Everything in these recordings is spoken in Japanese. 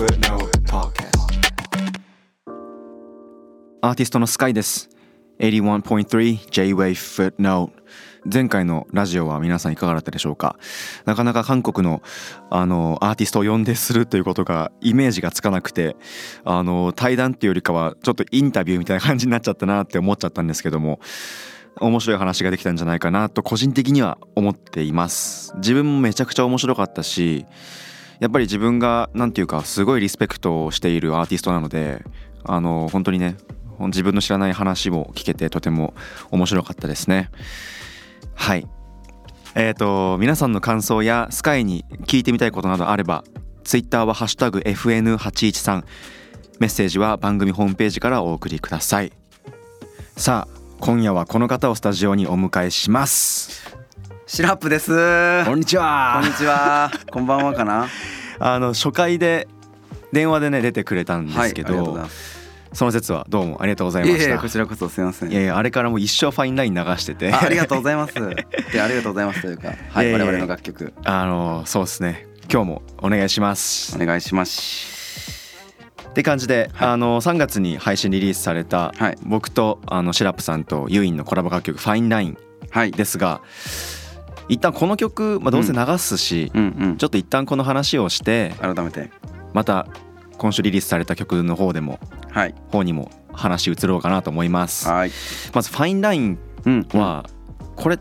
アーティストのスカイです。81.3 J-Wave Footnote 前回のラジオは皆さんいかがだったでしょうか？なかなか韓国のあのアーティストを呼んでするということがイメージがつかなくてあの対談っていうよりかはちょっとインタビューみたいな感じになっちゃったなって思っちゃったんですけども面白い話ができたんじゃないかなと個人的には思っています。自分もめちゃくちゃ面白かったしやっぱり自分がなんていうかすごいリスペクトをしているアーティストなのであの本当にね自分の知らない話も聞けてとても面白かったですね。はい。えー、と皆さんの感想やスカイに聞いてみたいことなどあれば Twitter は「ハッシュタグ #FN813」メッセージは番組ホームページからお送りください。さあ今夜はこの方をスタジオにお迎えします。シラップです。こんにちはこんにちは。こんばんはかな。あの初回で電話でね出てくれたんですけど、ござい。その説はどうもありがとうございましたいこちらこそすみません。いやいやあれからもう一生ファインライン流しててあありがとうございます。でありがとうございますというか、はい我々の楽曲あのそうですね今日もお願いしますお願いします。って感じで、はいあの3月に配信リリースされた、はい僕とあのシラップさんとユインのコラボ楽曲「ファインラインはい。ですが一旦この曲、まあ、どうせ流すし、うんうん。ちょっと一旦この話をして改めて。また今週リリースされた曲の方でもはい。方にも話移ろうかなと思います。はい。まず「ファインラインうん。はこれ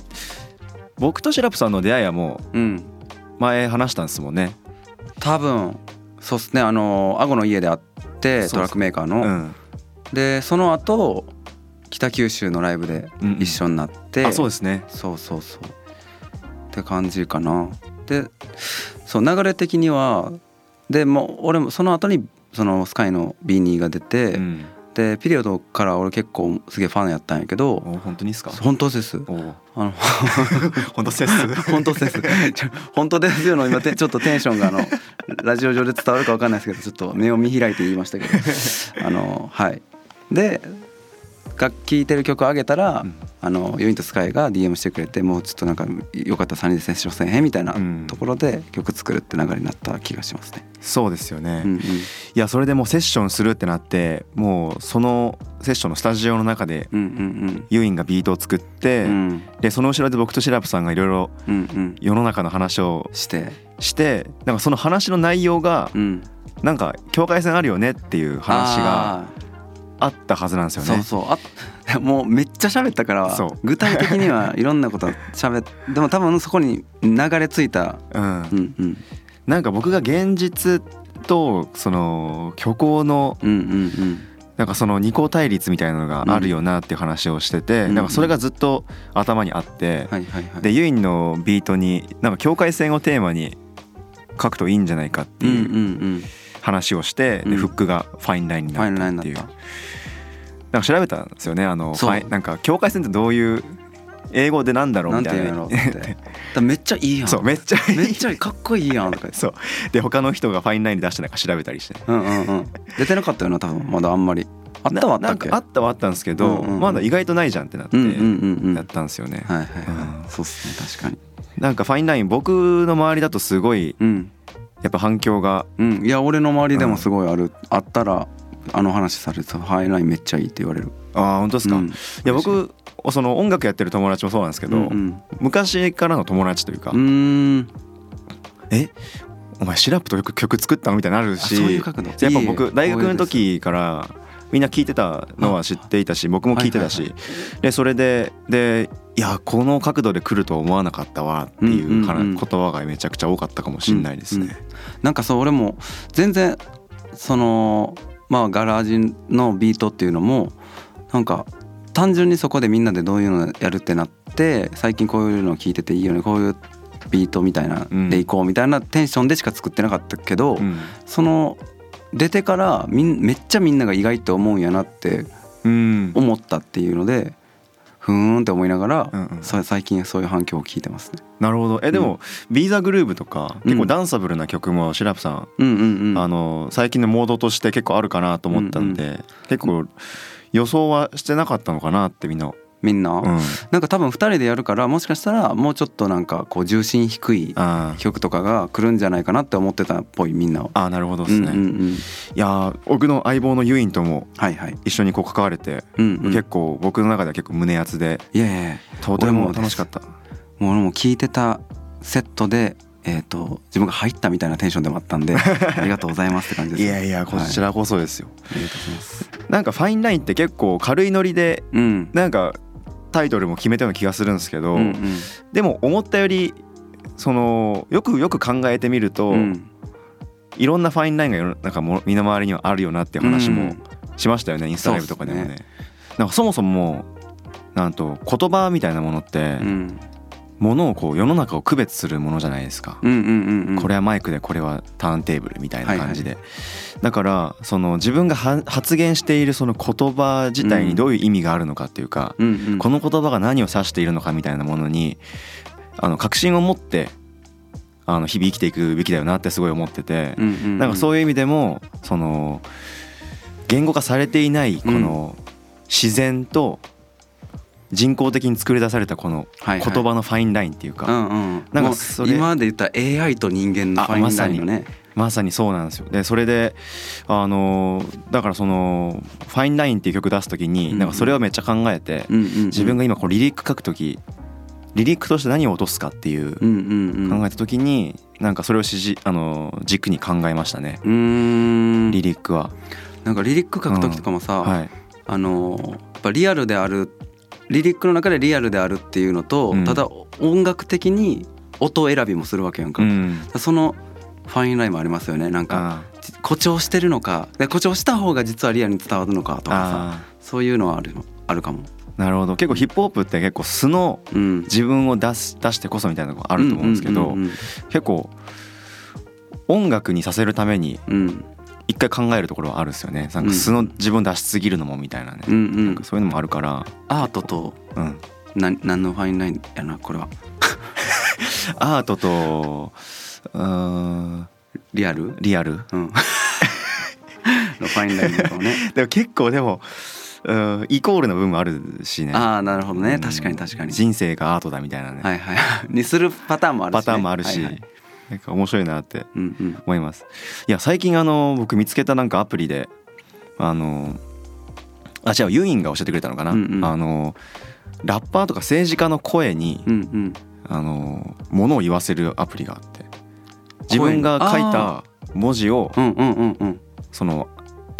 僕とシラップさんの出会いはもうん。う前話したんですもんね。多分そうっすね。あのアゴの家で会ってトラックメーカーの。うんでその後北九州のライブでうんうん一緒になって。あそうですね。そうそうそうって感じかな。でそう流れ的にはでもう俺もその後にそのスカイの B2 が出て、うん、でピリオドから俺結構すげえファンやったんやけどお本当にですか？本当です。おあの 本当です？本当です。本当ですよの今てちょっとテンションがあのラジオ上で伝わるか分かんないですけどちょっと目を見開いて言いましたけど。あのはい。で楽器いてる曲あげたら、うん。あのユニットスカイが DM してくれてもうちょっとなんかよかったら3人でセッションせんへんみたいなうん。ところで曲作るって流れになった気がしますね。そうですよね。うんうん。いやそれでもうセッションするってなってもうそのセッションのスタジオの中でうんうんユインがビートを作って、うん。うんでその後ろで僕とシラップさんがいろいろ世の中の話をして、して。なんかその話の内容がうん、なんか境界線あるよねっていう話がああったはずなんですよーそうね。そう。あ もうめっちゃ喋ったから具体的にはいろんなこと喋っ でも多分そこに流れ着いた、うん。うんうん、なんか僕が現実とその虚構のうんうんうん。なんかその二項対立みたいなのがあるよなっていう話をしてて、うん。なんかそれがずっと頭にあって、はいはいはい。でユインのビートになんか境界線をテーマに書くといいんじゃないかってうんういうん話をして、うん。でフックがファインラインになったっていう。なんか調べたんですよね。あのなんか境界線ってどういう英語でなんだろうみたいな。めっちゃいいやん。そうめっちゃいい。めっちゃいいかっこいいやんとかそう。で他の人がファインラインで出してなんか調べたりして。うんうんうん。出てなかったよな多分まだあんまり。あったはあったっけ？あったはあったんですけど、うんうんうん。まだ意外とないじゃんってなって。やったんですよね、はいはいはい、うん。そうっすね確かに。なんかファインライン僕の周りだとすごいうんやっぱ反響が。うん。いや俺の周りでもすごいある、あったらあの話されてたハイラインめっちゃいいって言われる。ああ本当ですか、うん。いや僕その音楽やってる友達もそうなんですけど、うんうん。昔からの友達というか、うえ？お前シラップと曲曲作ったのみたいになるあしそういう角度。やっぱ僕大学の時からみんな聞いてたのは知っていたし僕も聞いてたし、でそれででいやこの角度で来ると思わなかったわっていう言葉がめちゃくちゃ多かったかもしれないですね。うんうんなんかそう俺も全然そのまあガラージのビートっていうのもなんか単純にそこでみんなでどういうのやるってなって最近こういうの聞いてていいよねこういうビートみたいなうん。でいこうみたいなテンションでしか作ってなかったけど、うん。その出てからみんめっちゃみんなが意外と思うんやなってうん。思ったっていうのでふーんって思いながら、うんうん。さ最近そういう反響を聞いてますね。なるほど。えでも「ビーザグルーブ」とかうん。結構ダンサブルな曲もシラップさん、うんうんうん、あの最近のモードとして結構あるかなと思ったんで、結構予想はしてなかったのかなってみんなみんな、うん。なんか多分2人でやるからもしかしたらもうちょっとなんかこう重心低い曲とかが来るんじゃないかなって思ってたっぽいみんな。は。あーなるほどですね、うんうんうん、いやー僕の相棒のユインともはいはい。一緒にこう関われて、うんうん、結構僕の中では結構胸熱でいやいやとても楽しかった。もう俺も聞いてたセットで、えー、と自分が入ったみたいなテンションでもあったんで ありがとうございますって感じです。いやいやこちらこそですよ、ありがとうございます。なんかファインラインって結構軽いノリでうん。なんかタイトルも決めたような気がするんですけど、うんうん。でも思ったよりそのよくよく考えてみると、うん。いろんなファインラインが世のなんかも身の回りにはあるよなっていう話もうん。しましたよね、インスタライブとかでもね。そうっなんかそもそもなんと言葉みたいなものって、うんものをこう世の中を区別するものじゃないですか、うんうんうんうん。これはマイクでこれはターンテーブルみたいな感じで、だからその自分がは発言しているその言葉自体にどういう意味があるのかっていうか、うんうん。この言葉が何を指しているのかみたいなものにあの確信を持ってあの日々生きていくべきだよなってすごい思ってて、うんうんうん。なんかそういう意味でもその言語化されていないこの自然と人工的に作り出されたこの言葉のファインラインっていうか、うんうん、なんかそれ今まで言ったら AI と人間のファインラインのね。まさに。そうなんですよ。でそれであのだからその「ファインライン」っていう曲出す時になんかそれをめっちゃ考えてうんうんうん。自分が今こうリリック書く時リリックとして何を落とすかっていう考えた時になんかそれを指示あの軸に考えましたね。リリックは。なんかリリック書く時とかもさ、はい。あのーやっぱリアルであるリリックの中でリアルであるっていうのと、うん。ただ音楽的に音選びもするわけやんか、うん。そのファインラインもありますよね。なんかあ誇張してるのかで誇張した方が実はリアルに伝わるのかとかさあそういうのはあるのあるかも、ーなるほど。結構ヒップホップって結構素のうん、自分を出す出してこそみたいなのがあると思うんですけどうんうん結構音楽にさせるためにうんうん一回考えるところはあるんですよね。なんか素の自分出しすぎるのもみたいなね、うんうん。なんかそういうのもあるから、アートとうん、な何のファインラインやなこれは。アートとうーん。リアル？リアル。うん。のファインラインとかもね。でも結構でもうんイコールの部分もあるしね。ああなるほどね。うん。確かに確かに。人生がアートだみたいなね、はいはい。にするパターンもあるし、ね、パターンもあるし、はいはいなんか面白いなってうんうん。思います。いや最近あの僕見つけたなんかアプリであのあ違うユインが教えてくれたのかな、うんうん。あのラッパーとか政治家の声に、うんうん。あのものを言わせるアプリがあって自分が書いた文字をその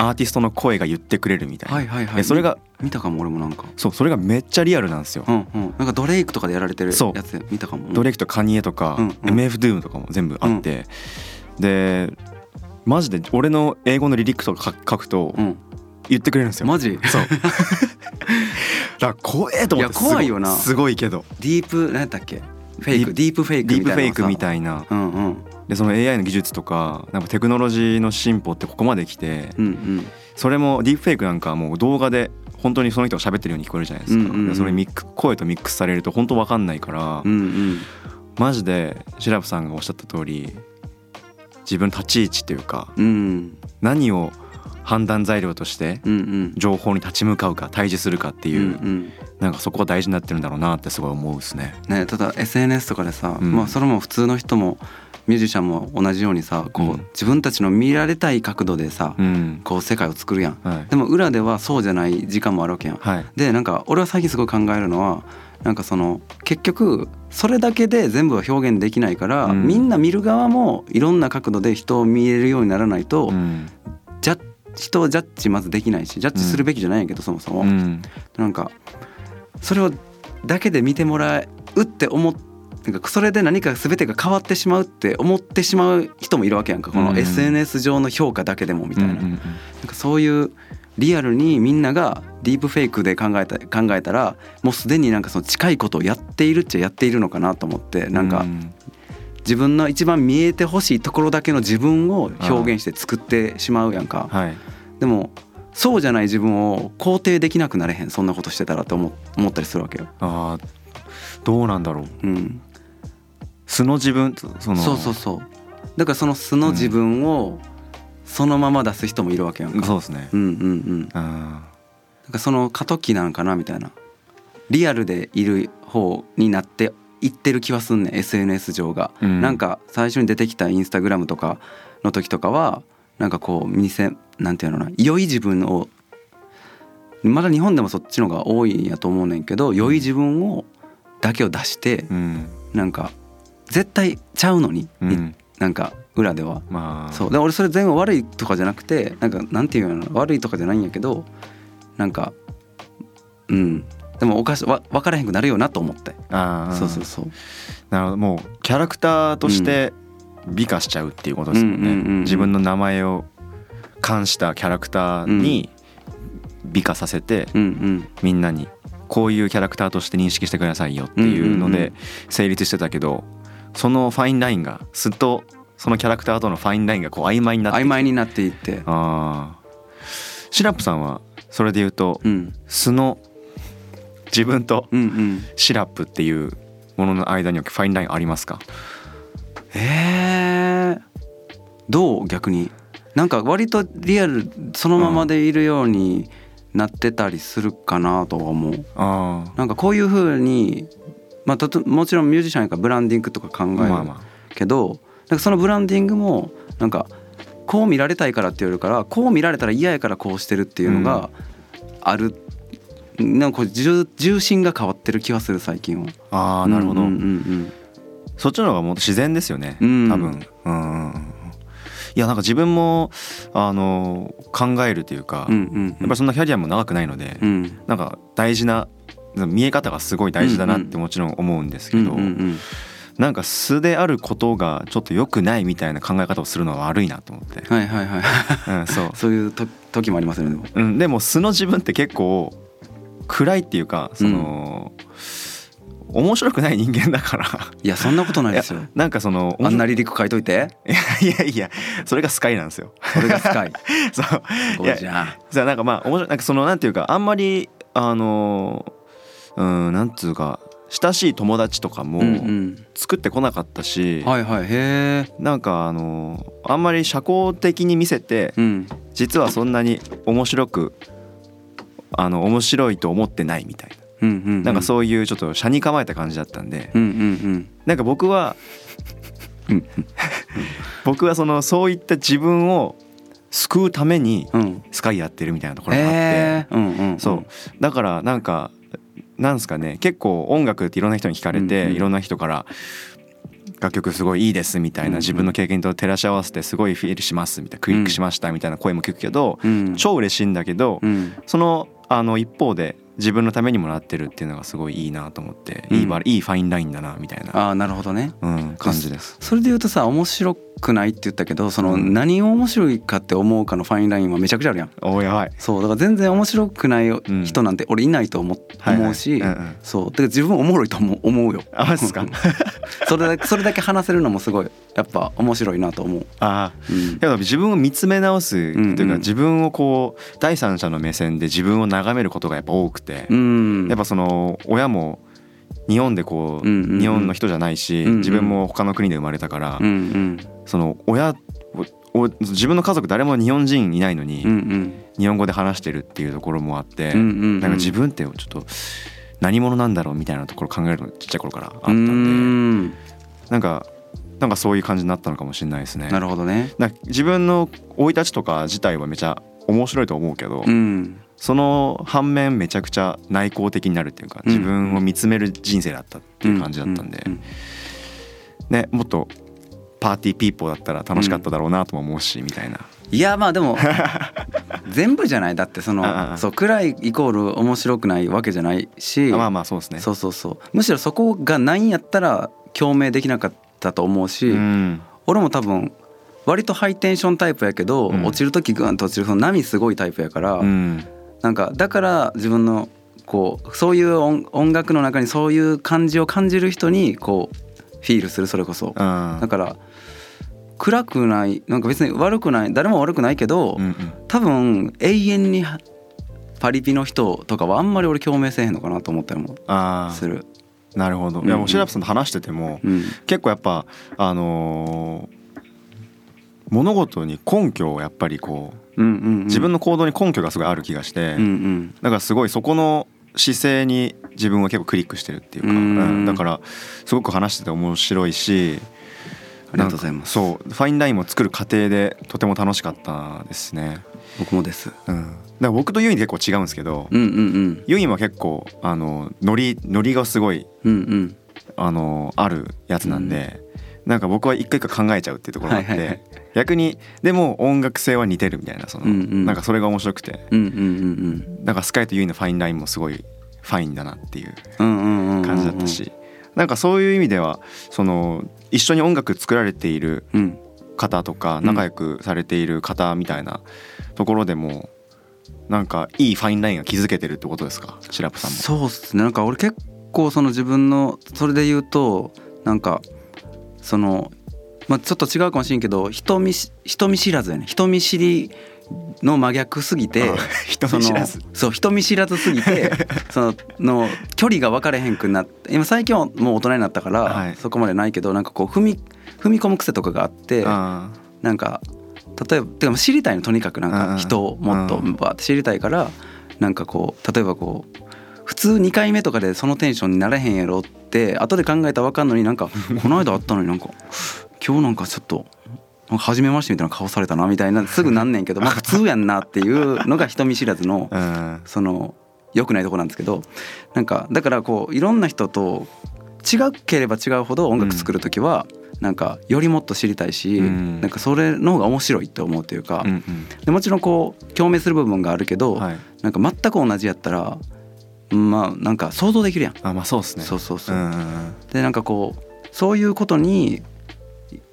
アーティストの声が言ってくれるみたいな、はいはいはい。でそれが見たかも俺もなんか。そうそれがめっちゃリアルなんですよ、うんうん。なんかドレイクとかでやられてるやつ見たかも。ドレイクとカニエとか、うんうん。MF ドゥームとかも全部あって、でマジで俺の英語のリリックとか書書くとうん。言ってくれるんですよ、マジ？そう。だから怖えと思っていや怖いよな。すごいすごいけど。ディープ何やったっけ？フェイク。ディープフェイクディみたいなープフェイクみいたいな。うんうん。でその AI の技術とかなんかテクノロジーの進歩ってここまで来てうんうん。それもディープフェイクなんかはもう動画で本当にその人が喋ってるように聞こえるじゃないですか、うんうんうん。でそれミック声とミックスされると本当わかんないから、うんうん。マジでシラフさんがおっしゃった通り自分の立ち位置というかうん。何を判断材料として情報に立ち向かうか対峙するかっていう、うんうん。なんかそこが大事になってるんだろうなってすごい思うですね。ね、ただ SNS とかでさ、うん。まあそれも普通の人もミュージシャンも同じようにさこう、うん。自分たちの見られたい角度でさ、うん、こう世界を作るやん。はい。でも裏ではそうじゃない時間もあるわけやん。はい。でなんか俺は最近すごい考えるのはなんかその結局それだけで全部は表現できないから、うん。みんな見る側もいろんな角度で人を見えるようにならないと、うん。ジャッ人をジャッジまずできないしジャッジするべきじゃないんやけど、そもそも、うん。なんかそれをだけで見てもらうって思っなんかそれで何か全てが変わってしまうって思ってしまう人もいるわけやんか。このうん。SNS 上の評価だけでもみたいな,、なんかそういうリアルにみんながディープフェイクで考えた考えたらもうすでになんかその近いことをやっているっちゃやっているのかなと思ってなんかうん自分の一番見えてほしいところだけの自分を表現して作ってしまうやんか。はい。でもそうじゃない自分を肯定できなくなれへんそんなことしてたらって思思ったりするわけよ。あーどうなんだろう。うん、素の自分その。そうそうそう。だからその素の自分をそのまま出す人もいるわけやんか。そうですね。うんうんうん。あなんかその過渡期なんかなみたいな。リアルでいる方になっていってる気はすんねん SNS 上が、うん。なんか最初に出てきたインスタグラムとかの時とかはなんかこう見せなんていうのかな良い自分をまだ日本でもそっちのが多いんやと思うねんけど良い自分をだけを出してうん。なんか絶対ちゃうのに、うん。なんか裏では。まあ。そう。で俺それ全部悪いとかじゃなくてなんかなんていうの悪いとかじゃないんやけどなんかうんでもおかしわ分からへんくなるよなと思って。あー。そうそうそう。なるほど。もうキャラクターとして美化しちゃうっていうことですもんね、うんうんうんうん。自分の名前を冠したキャラクターに美化させて、うんうん。みんなにこういうキャラクターとして認識してくださいよっていうので成立してたけどそのファインラインがすっとそのキャラクターとのファインラインがこう曖昧になって曖昧になっていって。ああシラップさんはそれで言うとうん。素の自分とシラップっていうものの間にはファインラインありますか？えー、どう？逆に。なんか割とリアルそのままでいるようになってたりするかなとは思う。あなんかこういう風にまあたともちろんミュージシャンやからブランディングとか考える、まあまけどなんかそのブランディングもなんかこう見られたいからって言われるからこう見られたら嫌やからこうしてるっていうのがある、なんか重重心が変わってる気がする最近は。ああーなるほど、うんうんそっちの方がもっと自然ですよね、うん。多分。うんうんうんいやなんか自分もあの考えるというか、うんうんうん。やっぱりそんなキャリアも長くないので、うん。なんか大事な見え方がすごい大事だなってもちろん思うんですけど、うんうん。なんか素であることがちょっと良くないみたいな考え方をするのは悪いなと思って、はいはいはい。うん、そう、そういうと時もありますよねでも。うん、でも素の自分って結構暗いっていうかその、面白くない人間だから。いやそんなことないですよ。なんかそのあんなリリック書いといて。い。やいやそれがスカイなんですよ。これがスカイそう。こいやれじゃなんかまあ面白い。なんかそのなんていうかあんまりあのうんなんつうか親しい友達とかもうん作ってこなかったし、うん、はいはいへえ。なんかあのあんまり社交的に見せてうん。実はそんなに面白くあの面白いと思ってないみたいうんうんうん、ななんかそういうちょっと車に構えた感じだったんで。うんうんなんか僕はうん。僕はそのそういった自分を救うためにうん。うんスカイやってるみたいなところがあって、えー、うんうんそう。だからなんかなんですかね。結構音楽っていろんな人に聞かれて、うんうん。いろんな人から楽曲すごいいいですみたいうんうなん。自分の経験と照らし合わせてすごいフィールしますみたいなクリックしましたみたいな声も聞くけど、うん。超嬉しいんだけど、うん。そのあの一方で自分のためにもなってるっていうのがすごいいいなと思って、うん。いいいいファインラインだなみたいな、ああなるほどね。うん、感じです。それで言うとさ面白くないって言ったけどそのうん。何を面白いかって思うかのファインラインはめちゃくちゃあるやん。おやばい。そうだから全然面白くないん人なんて俺いないと思,、うし、そう。だから自分おもろいと思う思うよ。あマジですか？それだけそれだけ話せるのもすごいやっぱ面白いなと思う、あうん。ーやっぱ自分を見つめ直すというか、うん。うん自分をこう第三者の目線で自分を眺めることがやっぱ多くて、うん。やっぱその親も日本でこう、うんうんうん。日本の人じゃないし、うんうん。自分も他の国で生まれたから、うんうん。その親おお自分の家族誰も日本人いないのに、うんうん。日本語で話してるっていうところもあって、うんうんうん。なんか自分ってちょっと何者なんだろうみたいなところ考えるのちっちゃい頃からあったうんでん。なんかなんかそういう感じになったのかもしれないですね。なるほどね自分の生い立ちとか自体はめちゃ面白いと思うけど、うんその反面めちゃくちゃ内向的になるっていうかうん自分を見つめる人生だったっていう感じだったんで、ねもっとパーティーピーポーだったら楽しかっただろうなとも思うしみたいな。いやまあでも 全部じゃないだってそのそう暗いイコール面白くないわけじゃないしあまあまあそうですね。そうそうそうむしろそこがないんやったら共鳴できなかったと思うし、うん。俺も多分割とハイテンションタイプやけど、うん。落ちる時グーンと落ちるその波すごいタイプやから、うん。なんかだから自分のこうそういう音音楽の中にそういう感じを感じる人にこうフィールするそれこそ。あだから暗くないなんか別に悪くない誰も悪くないけど、うんうん。多分永遠にパリピの人とかはあんまり俺共鳴せえへんのかなと思ったりもあする。ーなるほど。いやもうシラプさんと話しててもうん。結構やっぱあのー物事に根拠をやっぱりこううんうんうん。自分の行動に根拠がすごいある気がして、うんうん。だからすごいそこの姿勢に自分は結構クリックしてるっていうか、うん。うん。だからすごく話してて面白いしありがとうございます。そうファインラインも作る過程でとても楽しかったですね、僕もです。うん、だから僕とユイン結構違うんですけど、うんうんうん。ユインは結構あのノリノリがすごいうんうん。あのあるやつなんで、なんか僕は一回一回考えちゃうっていうところがあって、はいはいはい。逆にでも音楽性は似てるみたいなその、うんうん。なんかそれが面白くて。うんうんうんなんかスカイとユイのファインラインもすごいファインだなっていううんうんうんうん。感じだったし、なんかそういう意味ではその一緒に音楽作られているうん。方とかうん。仲良くされている方みたいなところでもなんかいいファインラインが築けてるってことですか？シラップさんも。そうっすね。なんか俺結構その自分のそれで言うとなんかそのまあちょっと違うかもしれんけど人見し人見知らずやね。人見知りの真逆すぎてあ 人見知らず。そのそう人見知らずすぎて そのの距離が分かれへんくなって今最近はもう大人になったから、はい。そこまでないけどなんかこう踏み踏み込む癖とかがあってあなんか例えばてか知りたいのとにかくなんか人をもっとうんバーって知りたいからなんかこう例えばこう普通2回目とかでそのテンションになれへんやろって後で考えたら分かんのになんかこの間あったのになんか今日なんかちょっと。初めましてみたいな顔されたなみたいなすぐなんねんけど まあ普通やんなっていうのが人見知らずの その良くないとこなんですけどなんかだからこういろんな人と違ければ違うほど音楽作る時はなんかよりもっと知りたいし、うん。なんかそれの方が面白いって思うというか、うんでもちろんこう共鳴する部分があるけど、なんか全く同じやったらまあなんか想像できるやん。あまあそうですね。そうそうそう、でなんかこうそういうことに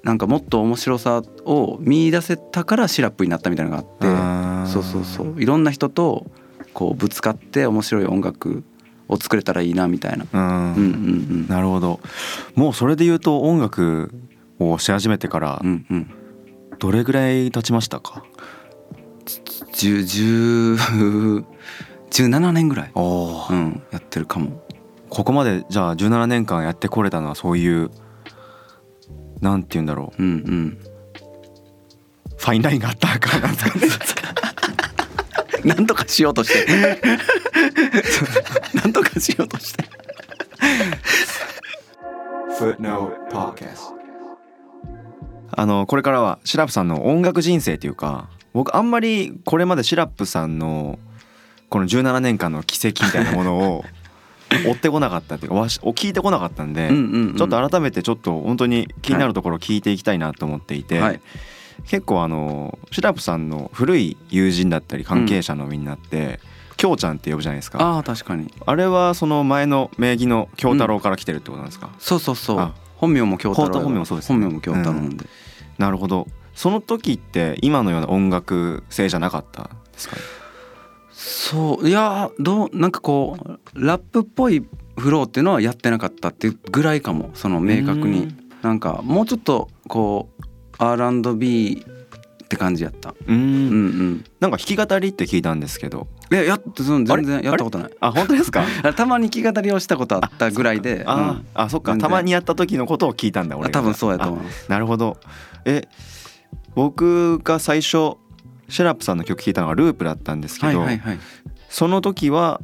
なんかもっと面白さを見出せたからシラップになったみたいなのがあって。そうそうそういろんな人とこうぶつかって面白い音楽を作れたらいいなみたいな。うんうんうんうん。なるほどもうそれで言うと音楽をし始めてからうんうん。どれぐらい経ちましたか、十十十七年ぐらい。おうんやってるかも。ここまでじゃあ17年間やってこれたのはそういうなんて言うんだろううんうん。ファインラインがあったからなんですかねなんとかしようとして。なんとかしようとして。Footnote Podcast あのこれからはシラップさんの音楽人生というか僕あんまりこれまでシラップさんのこの17年間の軌跡みたいなものを追ってこなかったっていうかわし聞いてこなかったんで、うんうんうんちょっと改めてちょっと本当に気になるところを聞いていきたいなと思っていて、はい。結構あのシラップさんの古い友人だったり関係者のみんなって、きょうちゃんって呼ぶじゃないですかああ確かに。あれはその前の名義の京太郎から来てるってことなんですか、そうそうそうあ。本名も京太郎。本名もそうですね本名も京太郎なんで。なるほどその時って今のような音楽性じゃなかったですか？ねそういやーどうなんかこうラップっぽいフローっていうのはやってなかったっていうぐらいかもその明確に。うん。なんかもうちょっとこう R&B って感じやった。ううんうん。んなんか弾き語りって聞いたんですけど。いややっその全然やったことないあ本当ですかあたまに弾き語りをしたことあったぐらいであ、うんあそっかたまにやった時のことを聞いたんだ俺多分そうやと思いますあなるほどえ僕が最初シェラップさんの曲聴いたのがループだったんですけど、はいはいはい。その時は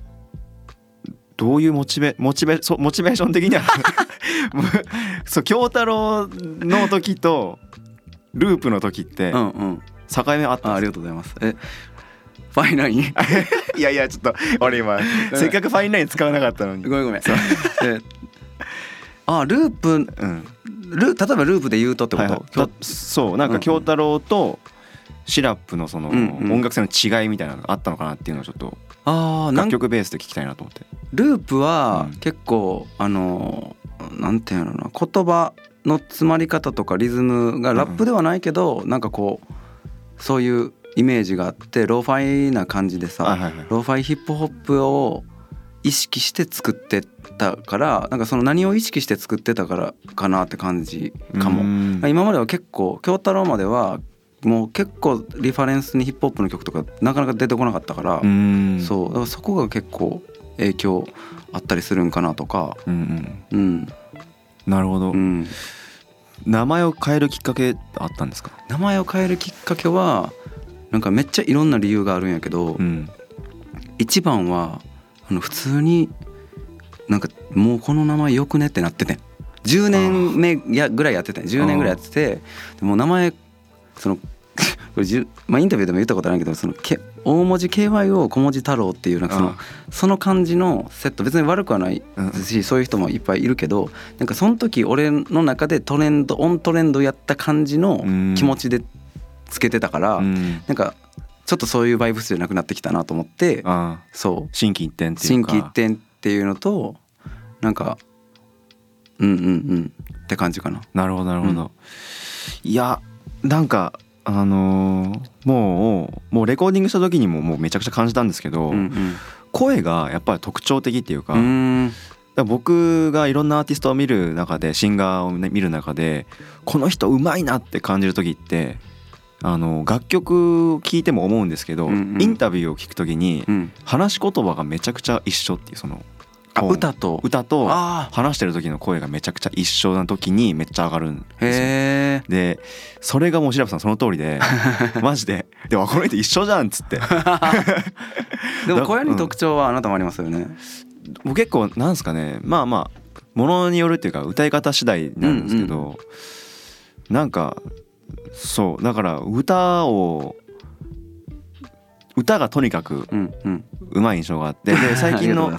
どういうモチベモチベそうモチベーション的には そう京太郎の時とループの時って境目あったんですあありがとうございます。えファイナイン？いやいやちょっと俺今せっかくファインライン使わなかったのに。ごめんごめん。えあループうん。ル例えばループで言うとってこと、はいはい。だそうなんか京太郎と SIRUP のその音楽性の違いみたいなのがあったのかなっていうのをちょっと楽曲ベースで聞きたいなと思って。ループはうん。結構、あのなんていうのかな言葉の詰まり方とかリズムがラップではないけど、なんかこうそういうイメージがあってローファイな感じでさ、ローファイヒップホップを意識して作ってたからなんかその何を意識して作ってたからかなって感じかも。うん。今までは結構京太郎まではもう結構リファレンスにヒップホップの曲とかなかなか出てこなかったから、うん。そう。だからそこが結構影響あったりするんかなとか。うんうん。うん。なるほど、うん。名前を変えるきっかけあったんですか？名前を変えるきっかけはなんかめっちゃいろんな理由があるんやけど、うん。一番はあの普通にもうこの名前よくねってなっててん。10年目やぐらいやっててん。10年ぐらいやっててでもう名前そのこれじゅまあ、インタビューでも言ったことあるけどそのけ大文字 KYO 小文字太郎っていうなんかそのあその感じのセット別に悪くはないし、そういう人もいっぱいいるけどなんかその時俺の中でトレンドオントレンドやった感じのうん。気持ちでつけてたから、うん。なんかちょっとそういうバイブスじゃなくなってきたなと思ってあそう。心機一転っていう心か機一転っていうのとなんかうんうんうんって感じかな。なるほどなるほど、いやなんかあのーもうもうレコーディングした時にももうめちゃくちゃ感じたんですけど、うん声がやっぱり特徴的っていうか,、う僕がいろんなアーティストを見る中でシンガーをね見る中でこの人うまいなって感じる時ってあの楽曲を聴いても思うんですけど、うんうん。インタビューを聞く時にうん、話し言葉がめちゃくちゃ一緒っていうその歌と歌とあ話してる時の声がめちゃくちゃ一緒な時にめっちゃ上がるんですよ。でそれがもう白フさんその通りで マジで「でもこの人一緒じゃん」っつって。でも声に特徴はあなたもありますよね。僕結構なんですかねまあまあものによるっていうか歌い方次第になるんですけど、なんかそうだから歌を歌がとにかくうんうん。うまい印象があってで最近の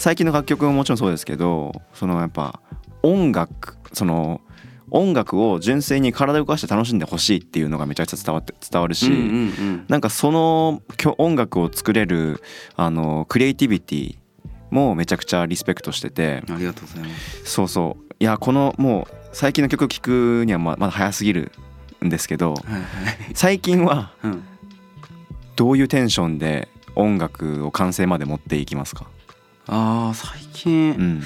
最近の楽曲ももちろんそうですけどそのやっぱ音楽その音楽を純粋に体を動かして楽しんでほしいっていうのがめちゃくちゃ伝わって伝わるし、うんうんうんなんかその音楽を作れるあのクリエイティビティもめちゃくちゃリスペクトしててありがとうございます。そうそういやこのもう最近の曲聴くにはままだ早すぎるんですけどはいはい。最近はうん。どういうテンションで音楽を完成まで持っていきますか、ああ最う近ん、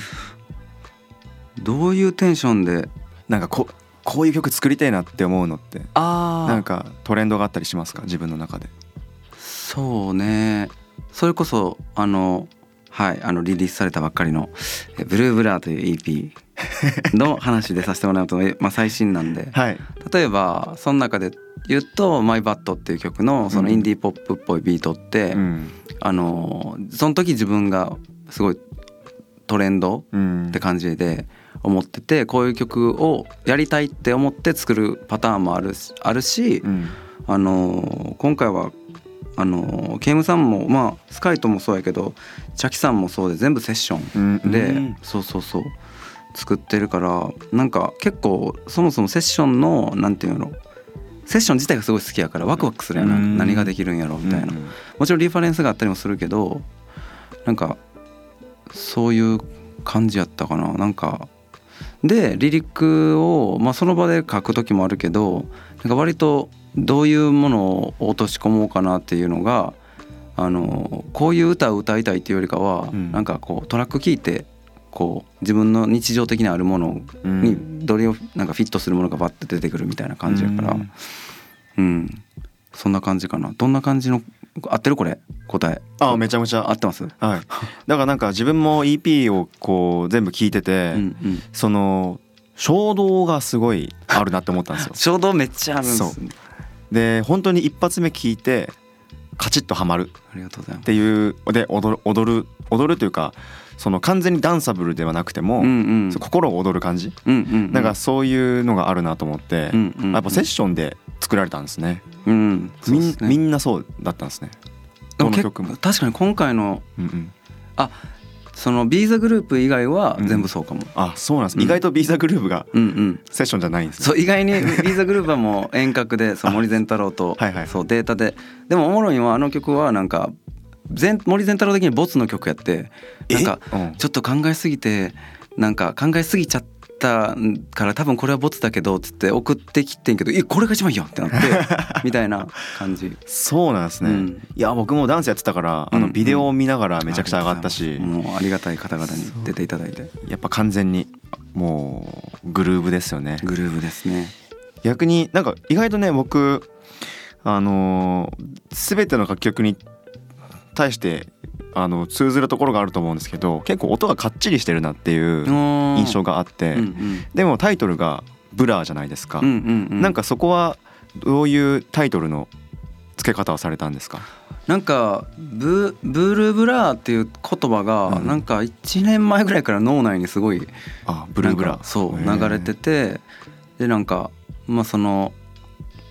どういうテンションで？なんかここういう曲作りたいなって思うのってあなんかトレンドがあったりしますか？自分の中で。そうね。それこそあのはいあのリリースされたばっかりの「えブルーブラー」という EP の話でさせてもらうと、えまあ、最新なんで。はい。例えばその中で言うと「マイバットっていう曲のそのインディーポップっぽいビートって、うん。あのその時自分がすごいトレンドうん。って感じで思っててこういう曲をやりたいって思って作るパターンもあるしあるし、うん。あの今回はあのケイムさんもまあスカイトもそうやけどチャキさんもそうで全部セッションうん。で、うん。そうそうそう作ってるからなんか結構そもそもセッションのなんていうのセッション自体がすごい好きやからワクワクするやな、うん。何ができるんやろみたいな、うん。もちろんリファレンスがあったりもするけどなんかそういう感じやったかな。なんかでリリックを、まあ、その場で書く時もあるけどなんか割とどういうものを落とし込もうかなっていうのがあのこういう歌を歌いたいっていうよりかは、うん。なんかこうトラック聴いてこう自分の日常的にあるものうん。にどれをなんかフィットするものがバッて出てくるみたいな感じやから。うん。うん、そんな感じかな。どんな感じの合ってる？これ？答え。あめちゃめちゃ。合ってます？はい、だからなんか自分も EP をこう全部聞いてて、うんうん。その衝動がすごいあるなって思ったんですよ。衝動めっちゃあるんですね。で本当に一発目聞いてカチッとハマる。ありがとうございます。っていうで踊る踊る踊るというかその完全にダンサブルではなくても、うんうん。心を踊る感じ、うんうんなんかそういうのがあるなと思って、うんうん。やっぱセッションで作られたんですね,、うん。みんみんなそうだったんですね。でも結どの曲も。構確かに今回のうんうん。そのビーザグループ以外は全部そうかも、あそうなんです、うん。意外とビーザグループがうんうん。セッションじゃないんですね。そう意外にビーザグループはもう遠隔で そうあ森善太郎とはいはいそうデータで。でもおもろいのはあの曲はなんか全森善太郎的にボツの曲やってなんかちょっと考えすぎてなんか考えすぎちゃったから多分これはボツだけどつって送ってきてんけど「えこれが一番いいよ」ってなって みたいな感じ。そうなんですね、うん。いや僕もダンスやってたからあのうんビデオを見ながらめちゃくちゃ上がったし、もうありがたい方々に出ていただいて。やっぱ完全にもうグルーブですよね。グルーヴですね。逆になんか意外とね僕あのー全ての楽曲に対してあの通ずるところがあると思うんですけど結構音がかっちりしてるなっていう印印象があって、うんうん。でもタイトルが「Blur」じゃないですか、うんうんうん。なんかそこはどういうタイトルの付け方をされたんですか？なんかブブルー blur っていう言葉がうん。なんか1年前ぐらいから脳内にすごいあブルーブラなんかそう流れててでなんかまあその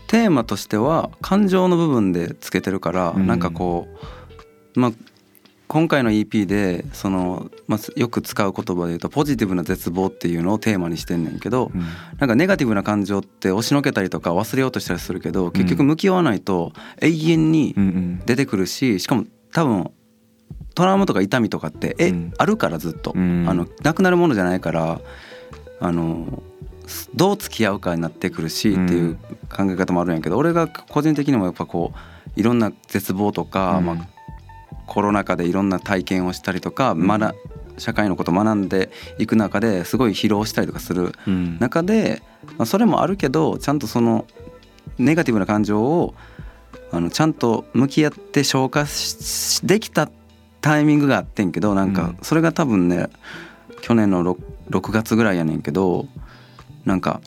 テーマとしては感情の部分でつけてるからうん。なんかこうまあ今回の EP でその、まあ、よく使う言葉で言うとポジティブな絶望っていうのをテーマにしてんねんけどうん。なんかネガティブな感情って押しのけたりとか忘れようとしたりするけど結局向き合わないと永遠に出てくるししかも多分トラウマとか痛みとかってえ、うん。あるからずっと、うん。あのなくなるものじゃないからあのすどう付き合うかになってくるしっていう考え方もあるんやけど俺が個人的にもやっぱこういろんな絶望とか、うん。まあ、コロナ禍でいろんな体験をしたりとか、ん。まだ社会のことを学んでいく中ですごい疲労したりとかするうん。中で、まあ、それもあるけどちゃんとそのネガティブな感情をあのちゃんと向き合って消化しできたタイミングがあってんけどなんかうん。それが多分ね去年の 6, 6月ぐらいやねんけどなんか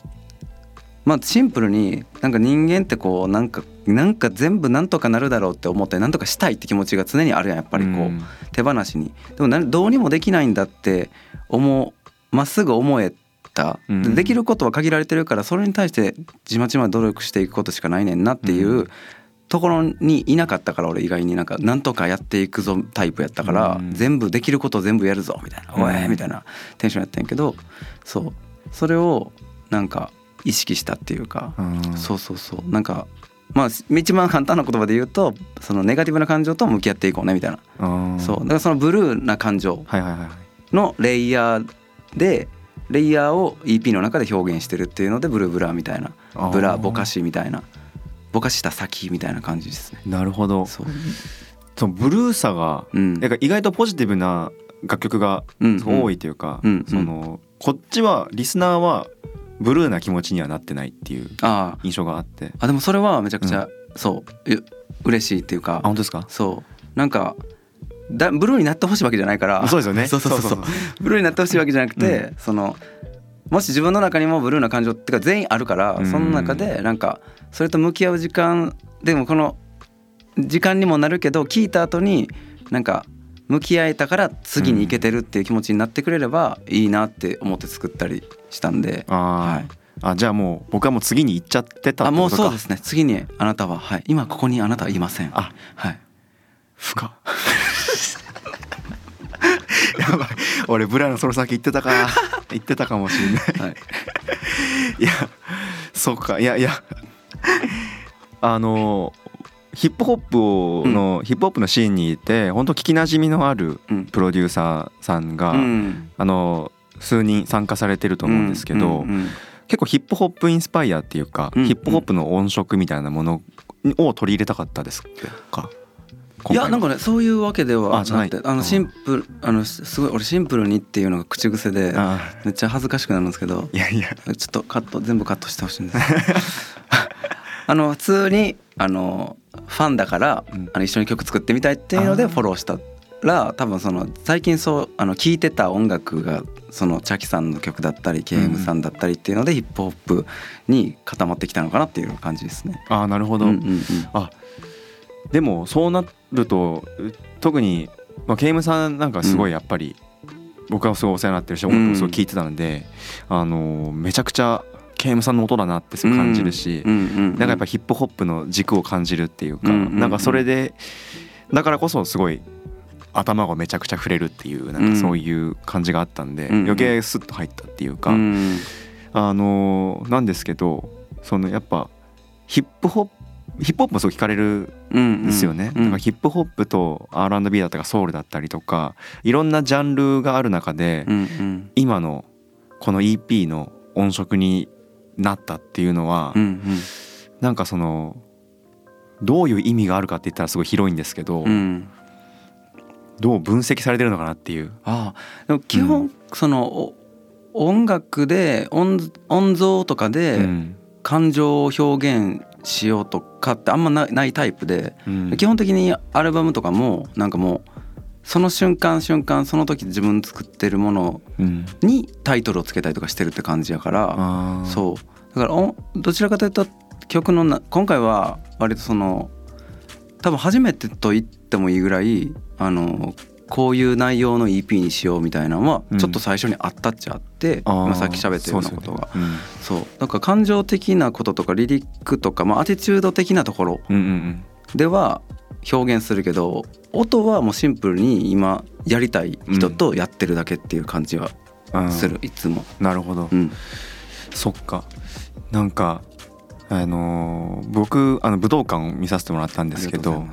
まあシンプルになんか人間ってこうなんかなんか全部なんとかなるだろうって思ってなんとかしたいって気持ちが常にあるやんやっぱりこう。うん。手放しに。でもなどうにもできないんだって思うまっすぐ思えた、うん。でできることは限られてるからそれに対してじまじま努力していくことしかないねんなっていう、うん。ところにいなかったから俺意外になんかなんとかやっていくぞタイプやったから、うん。全部できることを全部やるぞみたいな「うん。おえ!」みたいなテンションやったんやけどそう。それをなんか意識したっていうか、うん。そうそうそう。なんかまあ一番簡単な言葉で言うとそのネガティブな感情と向き合っていこうねみたいな。そう。だからそのブルーな感情のレイヤーでレイヤーを EP の中で表現してるっていうのでブルーブラーみたいな。ブラぼかしみたいな。ぼかした先みたいな感じですね。なるほど。そう、そのブルーさがうん、なんか意外とポジティブな楽曲がうん多いというか、うん。そのこっちはリスナーはブルーな気持ちにはなってないっていうあ印象があって。ああでもそれはめちゃくちゃ、そうう嬉しいっていうか。あ本当ですか？そう。なんかだブルーになってほしいわけじゃないから。そうですよね。そうそうそう。そうブルーになってほしいわけじゃなくて、そのもし自分の中にもブルーな感情っていうか全員あるから、うん。その中でなんかそれと向き合う時間でもこの時間にもなるけど聞いた後になんか向き合えたから次に行けてるっていう気持ちになってくれればいいなって思って作ったりしたんで、あー、はい、あじゃあもう僕はもう次に行っちゃってたあもうそうですね。次にあなたは、はい、今ここにあなたはいません。あ。はい。深っ。やばい。俺ブラのその先行ってたか。行ってたかもしれない。はい。いやそうか。いやいや。あのヒップホップをの、ヒップホップのシーンにいて本当聞きなじみのあるうん。プロデューサーさんが、うん。あの数人参加されてると思うんですけど、結構ヒップホップインスパイアっていうか、うんヒップホップの音色みたいなものを取り入れたかったですか？いやなんかねそういうわけではなくてあのシンプルあのすすごい俺シンプルにっていうのが口癖であめっちゃ恥ずかしくなるんですけどいやいや。ちょっとカット全部カットしてほしいんです。あの普通にあのファンだから、うん。あの一緒に曲作ってみたいっていうのでフォローしたら多分その最近そうあの聴いてた音楽がそのチャキさんの曲だったり KM さんだったりっていうのでヒップホップに固まってきたのかなっていう感じですね。あーなるほど、うんうんうん。あでもそうなるとう特に、まあ、ケイムさんなんかすごいやっぱり、僕はすごいお世話になってるし音楽もすごい聴いてたので、あのめちゃくちゃケイムさんの音だなってすごい感じるし、うんうんうんなんかやっぱヒップホップの軸を感じるっていうか、うんうんうん。なんかそれでだからこそすごい頭がめちゃくちゃ触れるっていうなんかそういう感じがあったんで、うんうん。余計スッと入ったっていうか、うん。あのなんですけどそのやっぱヒップホップヒップホップもすごい聞かれるんですよね、うん。だからヒップホップと R&B だったりソウルだったりとかいろんなジャンルがある中で、うんうん。今のこの EP の音色になったっていうのは、うんうん。なんかそのどういう意味があるかって言ったらすごい広いんですけど、うんどう分析されてるのかなっていう。ああでも基本、そのお音楽で音音像とかうでん。感情を表現しようとかってあんまなないタイプで、うん。基本的にアルバムとかもなんかもうその瞬間瞬間その時自分作ってるものうん。にタイトルをつけたりとかしてるって感じやからあーそう。だからおどちらかというと曲のな今回は割とその多分初めてと言ってもいいぐらいあのこういう内容の EP にしようみたいなのはうん。ちょっと最初にあったっちゃあって、あー今さっき喋ったようなことが。そうですよね。そう。だから感情的なこととかリリックとか、まあ、アティチュード的なところうんうんうん。では表現するけど音はもうシンプルに今やりたい人とやってるだけっていう感じはうん。うん。する、いつも。なるほど、うん。そっか。なんかあのー僕あの武道館を見させてもらったんですけど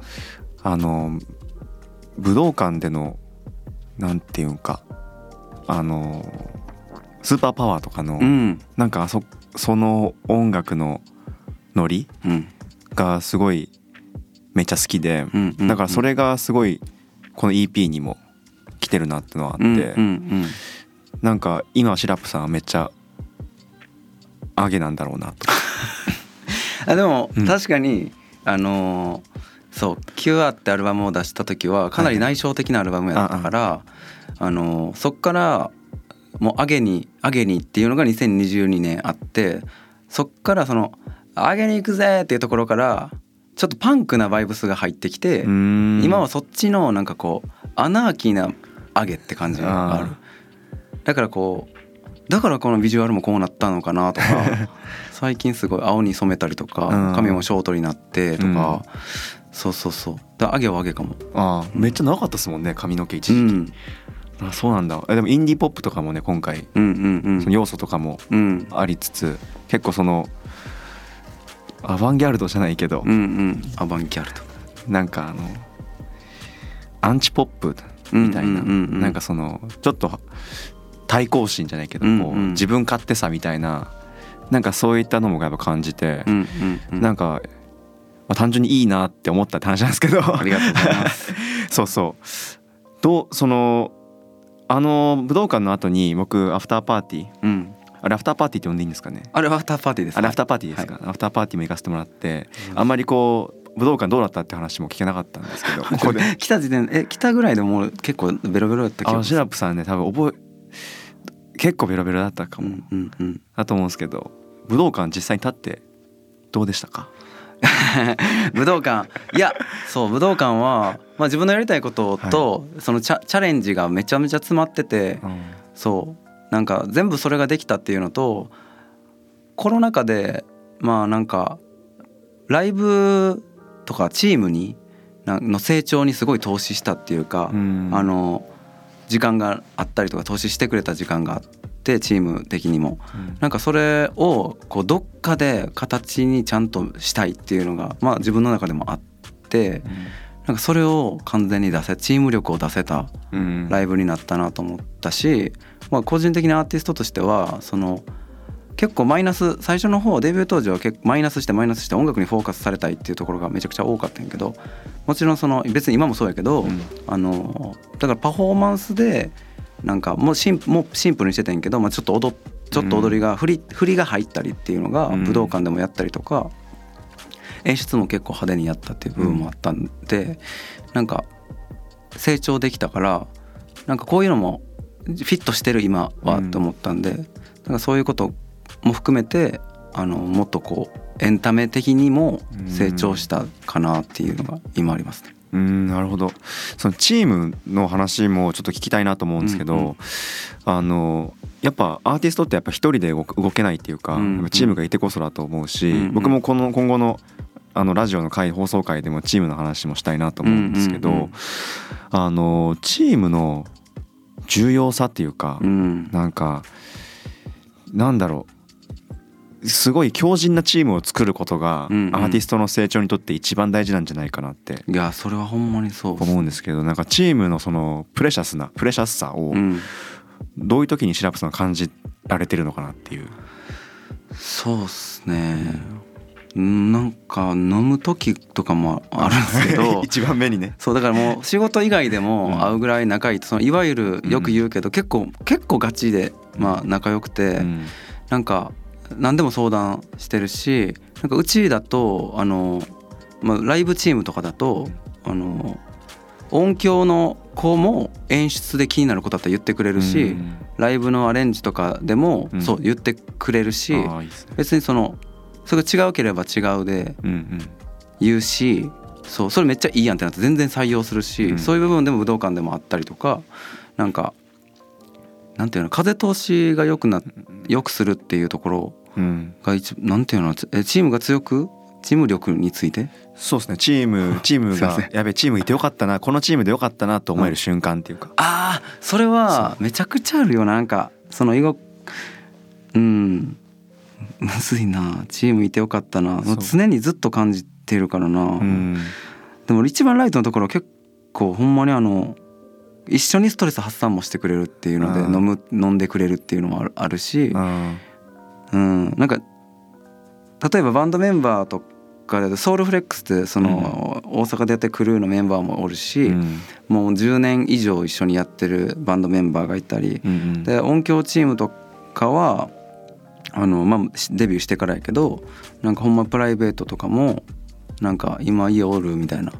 あの武道館でのなんていうんかあのスーパーパワーとかの、うん。なんかそその音楽のノリうん。がすごいめっちゃ好きで、うんうん。だからそれがすごいこの EP にも来てるなってのはあって、うんうんなんか今シラップさんはめっちゃアゲなんだろうなと あでもうん。確かに、あのーそう「キュアってアルバムを出した時はかなり内省的なアルバムやったから、あのーそっからもう「アゲにアゲに」っていうのが2022年あってそっからその「アゲに行くぜ!」っていうところからちょっとパンクなバイブスが入ってきて、今今はそっちのなんかこうアナーキーなアゲって感じがあ。る。だからこうだからこのビジュアルもこうなったのかなとか 最近すごい青に染めたりとかうん。髪もショートになってとか、そうそうそう。だアゲはアゲかも。ああめっちゃ長かったですもんね髪の毛う一時期、ん。あそうなんだ。えでもインディーポップとかもね今回うんうんその要素とかもうん。うんありつつ結構そのアバンギャルドじゃないけど、うんうん。アバンギャルド。なんかあのアンチポップみたいな、うんうんうんうん。なんかそのちょっと対抗心じゃないけど、こううん。うん自分勝手さみたいななんかそういったのもやっぱ感じてう、んうんうん。なんか、まあ、単純にいいなって思ったって話なんですけど。ありがとうございます。そうそう。どうそのあの武道館の後に僕アフターパーティーうん。あれアフターパーティーって呼んでいいんですかね？あれはアフターパーティーですあれアフターパーティーですか、アフターパーティーも行かせてもらってあんまりこう武道館どうだったって話も聞けなかったんですけど ここで。来た時点え来たぐらいでもう結構ベロベロやった気がシラップさんね多分覚え結構ベロベロだったかも、うんうんうん。だと思うんですけど武道館実際に立ってどうでしたか？武道館いやそう武道館は、まあ、自分のやりたいことと、そのチャチャレンジがめちゃめちゃ詰まっててそう。なんか全部それができたっていうのとコロナ禍でまあなんかライブとかチームになの成長にすごい投資したっていうか、うん。あの時間があったりとか投資してくれた時間があってチーム的にも。うん。なんかそれをこうどっかで形にちゃんとしたいっていうのがまあ自分の中でもあってなんかそれを完全に出せチーム力を出せたうん。ライブになったなと思ったし、まあ、個人的なアーティストとしてはその結構マイナス最初の方デビュー当時は結構マイナスしてマイナスして音楽にフォーカスされたいっていうところがめちゃくちゃ多かったんやけどもちろんその別に今もそうやけど、うん。あのだからパフォーマンスでなんかもうシンもうシンプルにしてたんやけど、まあ、ちょっと踊っちょっと踊りが振り振りが入ったりっていうのがうん。武道館でもやったりとか演出も結構派手にやったっていう部分もあったんでなんか成長できたからなんかこういうのもフィットしてる今はって思ったんでなんかそういうことも含めてあのもっとこうエンタメ的にも成長したかなっていうのが今ありますね。うんなるほど。そのチームの話もちょっと聞きたいなと思うんですけど、うんうん。あのやっぱアーティストってやっぱ一人で動けないっていうか、うんうん。チームがいてこそだと思うし、うんうん。僕もこの今後のあのラジオの回放送回でもチームの話もしたいなと思うんですけど、うんうんうん。あのチームの重要さっていうか、うん。なんかなんだろうすごい強靭なチームを作ることがアーティストの成長にとって一番大事なんじゃないかなっていやそれはほんまにそう思うんですけどなんかチームのそのプレシャスなプレシャスさをうん、どういう時にシラップさんは感じられてるのかなっていう。そうっすね。うんなんか飲む時とかもあるんですけど。一番目にね。そうだからもう仕事以外でうん。も会うぐらい仲いいとそのいわゆるよく言うけど結構結構ガチでまあ仲良くてうん。なんか何でも相談してるしなんかうちだとあの、まあ、ライブチームとかだとあの音響の子も演出で気になることだったら言ってくれるし、うん。ライブのアレンジとかでもうん。そう言ってくれるし、ね。別にそのそれが違うければ違うでうんうん。言うしそうそれめっちゃいいやんってなって全然採用するし、うん。そういう部分でも武道館でもあったりとかなんかなんていうの風通しが良くな良くするっていうところうん。が一なんていうのえチームが強く？チーム力について？そうですね。チーム チームがやべチームいてよかったな。このチームでよかったなと思える瞬間っていうか、ああそれはめちゃくちゃあるよ。ななんかその囲碁うん。むずいな。チームいてよかったな。常にずっと感じてるからな、うん。でも一番ライトのところは結構ほんまにあの一緒にストレス発散もしてくれるっていうのでうん。飲む飲んでくれるっていうのもあるしうん。うん。なんか例えばバンドメンバーとかでソウルフレックスってその大阪でやってるクルーのメンバーもおるし、うん。もう10年以上一緒にやってるバンドメンバーがいたりで音響チームとかはあの、まあ、デビューしてからやけどなんかほんまプライベートとかもなんか今家おるみたいな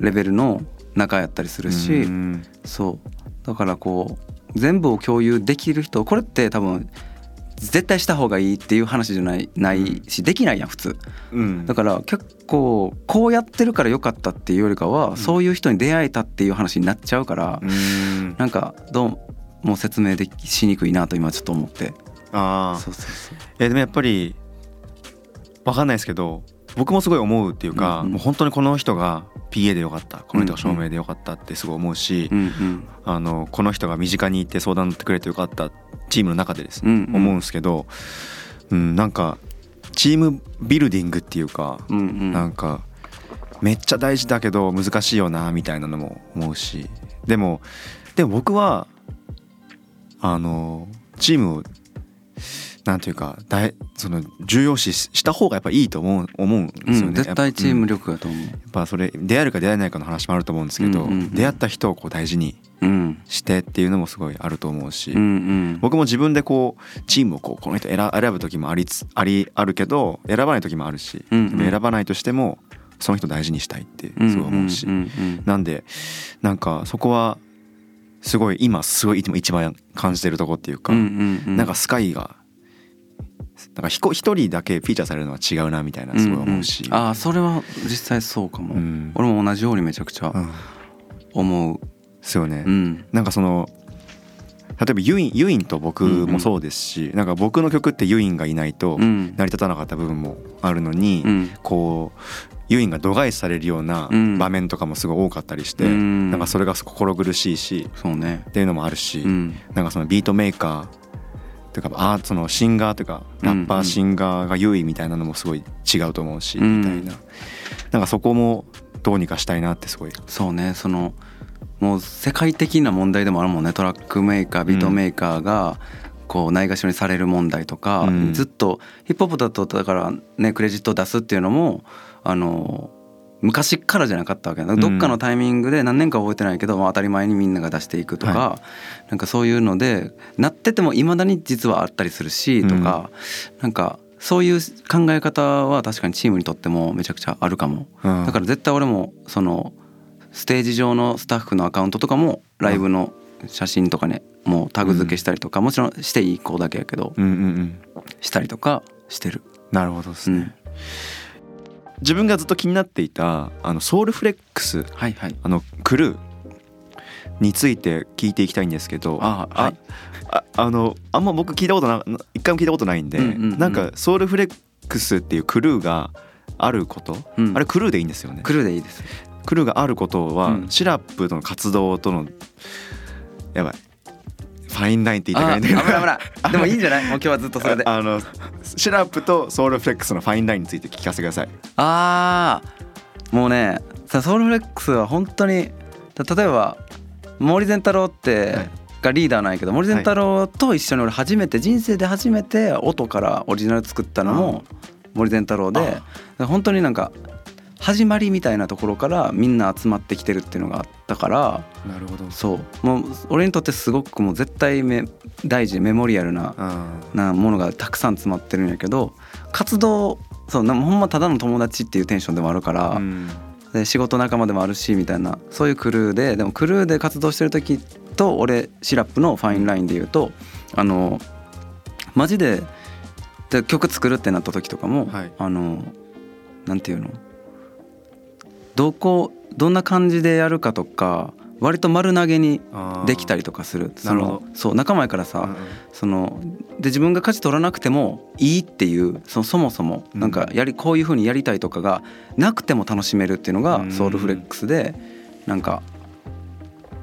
レベルの仲やったりするし、うん。そう。だからこう全部を共有できる人これって多分絶対した方がいいっていう話じゃないないしできないやん普通。うん。だから結構こうやってるから良かったっていうよりかは、そういう人に出会えたっていう話になっちゃうから、うん。なんかどうも説明できしにくいなと今ちょっと思って。ああそうそうそう。えでもやっぱりわかんないですけど僕もすごい思うっていうか、うんうん。もう本当にこの人が PA でよかった。この人が照明でよかったってすごい思うし、うんうんあのこの人が身近にいて相談乗ってくれてよかったチームの中でですね、うんうん。思うんですけど、うん、なんかチームビルディングっていうか、うんうん。なんかめっちゃ大事だけど難しいよなみたいなのも思うし。でもでも僕はあのチームをなんていうか大その重要視した方がやっぱいいと思う思うんですよね、うん、絶対チームやっ力だと思う。ぱそれ出会えるか出会えないかの話もあると思うんですけど、うんうんうん。出会った人をこう大事にうんしてっていうのもすごいあると思うし、うんうん。僕も自分でこうチームをこうこの人選選ぶ時もありつありあるけど選ばない時もあるし、うんうん。選ばないとしてもその人大事にしたいってすごい思うし、んんうんなんでなんかそこはすごい今すごい一番感じてるとこっていうか、うんうんうん。なんかスカイがなんかひこ一人だけフィーチャーされるのは違うなみたいなすごい思うし、んん。ああそれは実際そうかも、うん。俺も同じようにめちゃくちゃうん思う。ですよね、うん。なんかその例えばユインユインと僕もそうですし、なんか僕の曲ってユインがいないとうん。成り立たなかった部分もあるのに、うん。こうユインが度外視されるようなうん。場面とかもすごい多かったりして、うん。なんかそれが心苦しいしそうね。っていうのもあるし、うん。なんかそのビートメーカーとかあそのシンガーというかラッパーシンガーが優位みたいなのもすごい違うと思うし、うん。みたいな。なんかそこもどうにかしたいなってすごい。そうねそのもう世界的な問題でもあるもんねトラックメーカービートメーカーがこうないがしろにされる問題とか、うん。ずっとヒップホップだとだからねクレジットを出すっていうのもあの昔からじゃなかったわけだ。どっかのタイミングで何年か覚えてないけど、まあ、当たり前にみんなが出していくとか、はなんかそういうのでなっててもいまだに実はあったりするしとか、なんかそういう考え方は確かにチームにとってもめちゃくちゃあるかも。うん。だから絶対俺もそのステージ上のスタッフのアカウントとかもライブの写真とかねもうタグ付けしたりとかもちろんしていい子だけやけどうんうんうん。したりとかしてる。なるほどですね、うん自分がずっと気になっていたあのソウルフレックスはいはい。あのクルーについて聞いていきたいんですけどあはい。ああのあんま僕聞いたことな一回も聞いたことないんで、うんうんうん。なんかソウルフレックスっていうクルーがあること、うん。あれクルーでいいんですよね。クルーでいいです。クルーがあることは、うん。シラップとの活動とのやばいファインラインって言いたあ危くないんだけどない危ない。でもいいんじゃない？もう今日はずっとそれで。ああのシラップとソウルフレックスのファインラインについて聞かせてくださいあーもうねさソウルフレックスは本当にた例えば森善太郎って、はいがリーダーなんやけど森善太郎と一緒に俺初めて人生で初めて音からオリジナル作ったのも森善太郎で本当になんか始まりみたいなところからみんな集まってきてるっていうのがあったからなるほど。そう。もう俺にとってすごくもう絶対め大事メモリアルなあなものがたくさん詰まってるんやけど活動そうなほんまただの友達っていうテンションでもあるから、ーうん。で仕事仲間でもあるしみたいなそういうクルーででもクルーで活動してる時と俺シラップのファインラインで言うとあのマジでで曲作るってなった時とかも、はい。あのなんていうの？どこどんな感じでやるかとか割と丸投げにできたりとかする。そなるほのそう仲間やからさ、うんうん。そので自分が勝ち取らなくてもいいっていうそのそもそもうん。なんかやりこういう風にやりたいとかがなくても楽しめるっていうのうん。がソウルフレックスでなんか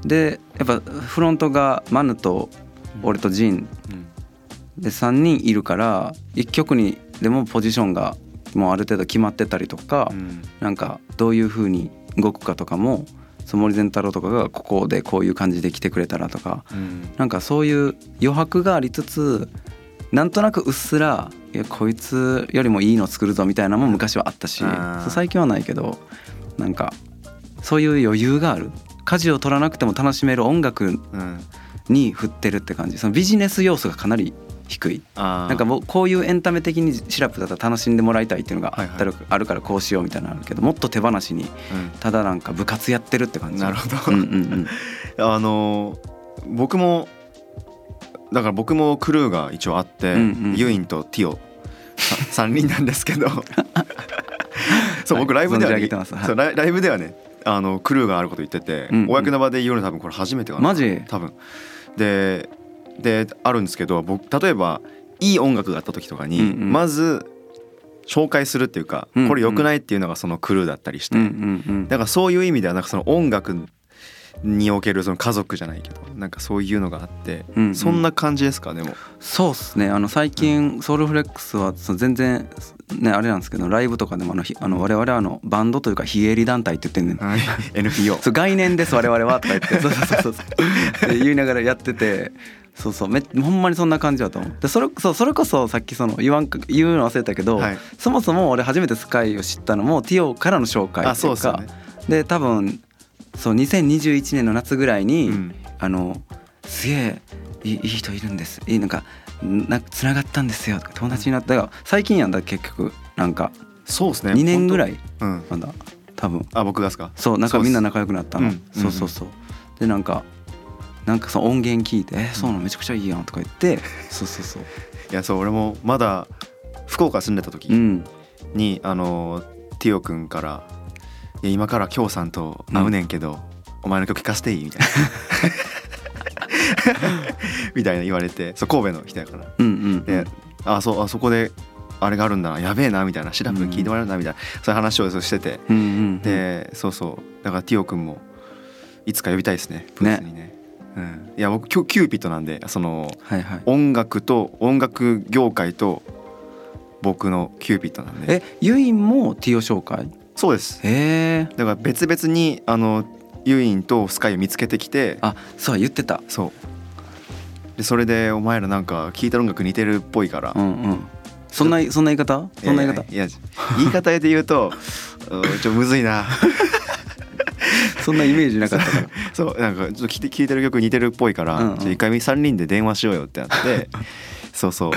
でやっぱフロントがマヌと俺とジンうん。で3人いるから1曲にでもポジションがもうある程度決まってたりとかうん。なんかどういう風に動くかとかもその森善太郎とかがここでこういう感じで来てくれたらとかうん。なんかそういう余白がありつつなんとなくうっすらいやこいつよりもいいの作るぞみたいなのも昔はあったし最近はないけどなんかそういう余裕がある。舵を取らなくても楽しめる音楽うん。に振ってるって感じ。そのビジネス要素がかなり低い。なんかもうこういうエンタメ的にシラップだったら楽しんでもらいたいっていうのがあるからこうしようみたいなのあるけどもっと手放しにただなんか部活やってるって感じ。なるほど。うんうんうん。あの僕もだから僕もクルーが一応あって、うんうん。ユインとティオ。さ3人なんですけど。そう僕ライブではねそうライライブではねあのクルーがあること言ってて、うんうん。公の場で言うの多分これ初めてかな。マジ？多分。でであるんですけど僕例えばいい音楽があった時とかに、うんうん。まず紹介するっていうか、うんうん。これ良くないっていうのがそのクルーだったりして、うんうんうんだからそういう意味ではなんかその音楽におけるその家族じゃないけどなんかそういうのがあって、うんうん。そんな感じですかでもそうっすね。あの最近ソウルフレックスはその全然ねあれなんですけどライブとかでもあのひあの我々はあのバンドというか非営利団体って言ってんね。ん NPO そう概念です我々はとか言って。そうそうそうそう。で言いながらやっててそうそう。めほんまにそんな感じだと思う。でそれそうそれこそさっきその言わんか言うの忘れたけど、はい。そもそも俺初めてスカイを知ったのもティオからの紹介あっていうかねで多分そう2021年の夏ぐらいに、うん。あのすげえいいいい人いるんです。いいなんかなつながったんですよ。とか友達になったが最近やんだ結局。なんかそうですね。2年ぐらい。うん。まだ。多分。あ僕がですか？そうなんかみんな仲良くなったの。うん。そうそうそう。でなんかなんかその音源聞いて「えそうなのめちゃくちゃいいやん」とか言ってそうそうそう。いやそう俺もまだ福岡住んでた時うん。に、あのティオくんから「いや今から京さんと会うねんけど、お前の曲聴かせていい?」みたいな。みたいな言われてそう神戸の人やから。うんうんで、あそうあそこであれがあるんだなやべえなみたいな。 SIRUP 聞いてもらえるなみたいな、そういう話をしてて。うんうんでそうそう。だからティオくんもいつか呼びたいですねブースにねうん、いや僕キュキューピッドなんでそのはいはい。音楽と音楽業界と僕のキューピッドなんで。えユインもティオ紹介？そうです。へえだから別々にあのユインとスカイを見つけてきて。あそう言ってた。そう。でそれでお前らなんか聴いた音楽似てるっぽいから、うんうん。そんなそんな言い方？そんな言い方？いや言い方で言うと うんちょっとむずいな そんなイメージなかったから。そうなんかちょっと聴いてる曲似てるっぽいから、うんうん。一回3人で電話しようよってなって。そうそう。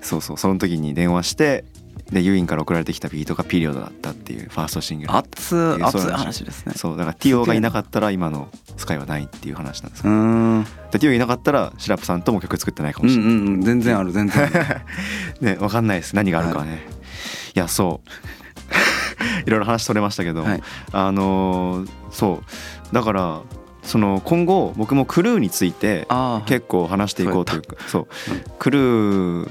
そうそう。その時に電話してでユインから送られてきたビートがピリオドだったっていうファーストシングル熱いよ話。ですね。そうだからティオがいなかったら今のスカイはないっていう話なんですうーん。でティオいなかったらシラップさんとも曲作ってないかもしれない、んうん全然ある全然 ね分かんないです。何があるかはね、い、やそう いろいろ話取れましたけど、はい。あのーそう。だからその今後僕もクルーについて結構話していこうというかそうう。んクルー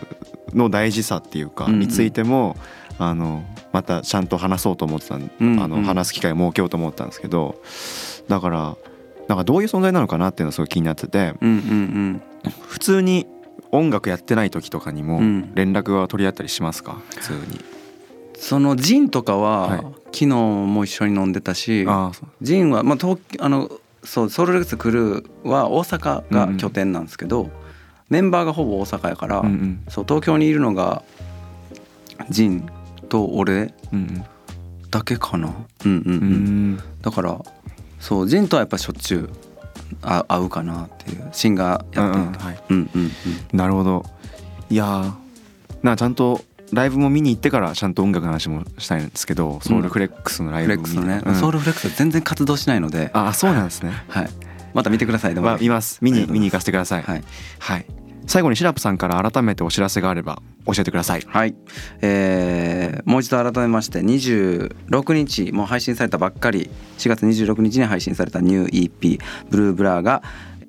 の大事さっていうかについてもあのまたちゃんと話そうと思ってたあの話す機会を設けようと思ったんですけどだからなんかどういう存在なのかなっていうのがすごい気になってて普通に音楽やってない時とかにもうん。連絡は取り合ったりしますか？普通にそのジンとかは、はい。昨日も一緒に飲んでたしジンは、まあ、東あのそうソウルレックスクルーは大阪が拠点なんですけど、メンバーがほぼ大阪やから、うんうん。そう東京にいるのがジンと俺うんだけかな。うんうんううんん。だからそうジンとはやっぱしょっちゅうあ会うかなっていうシンガーやってるうんうん。はい。うんうんうん。なるほど。いやーなちゃんとライブも見に行ってからちゃんと音楽の話もしたいんですけど、ソウルフレックスのライブ見てックスのね、うん。ソウルフレックスは全然活動しないので、あそうなんですね。はい、また見てくださいでも、まあ見ます。見に見に行かせてください。はい、はい。最後にシラップさんから改めてお知らせがあれば教えてください。はい、えーもう一度改めまして26日もう配信されたばっかり。4月26日に配信されたニュー EP「ブルーブラー」が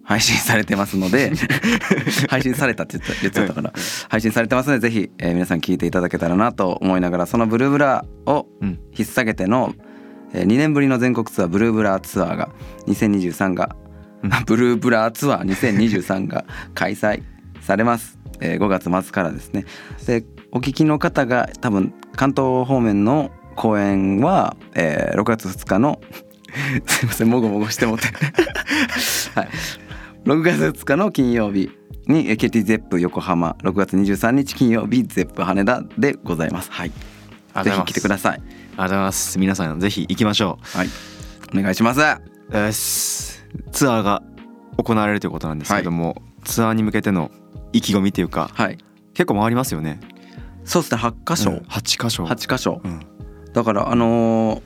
配信されてますので 配信されたって言っちゃったから配信されてますのでぜひ、えー皆さん聞いていただけたらなと思いながらその「ブルーブラー」をうん。引っ提げての、え2年ぶりの全国ツアー「ブルーブラーツアー」が2023がうん。ブルーブラーツアー2023が 開催されます、えー5月末からですね。でお聞きの方が多分関東方面の公演は、えー6月2日のすいませんもごもごしてもって。はい6月2日の金曜日にえー KT ゼップ横浜。6月23日金曜日ゼップ羽田でございます。はい。ぜひ来てください。ありがとうございます。皆さんぜひ行きましょはい。お願いします。はうよしツアーが行われるということなんですけども、ツアーに向けての意気込みというかい。結構回りますよね。そうですね。8箇所、うん。8箇所。8箇所。うんだからあのー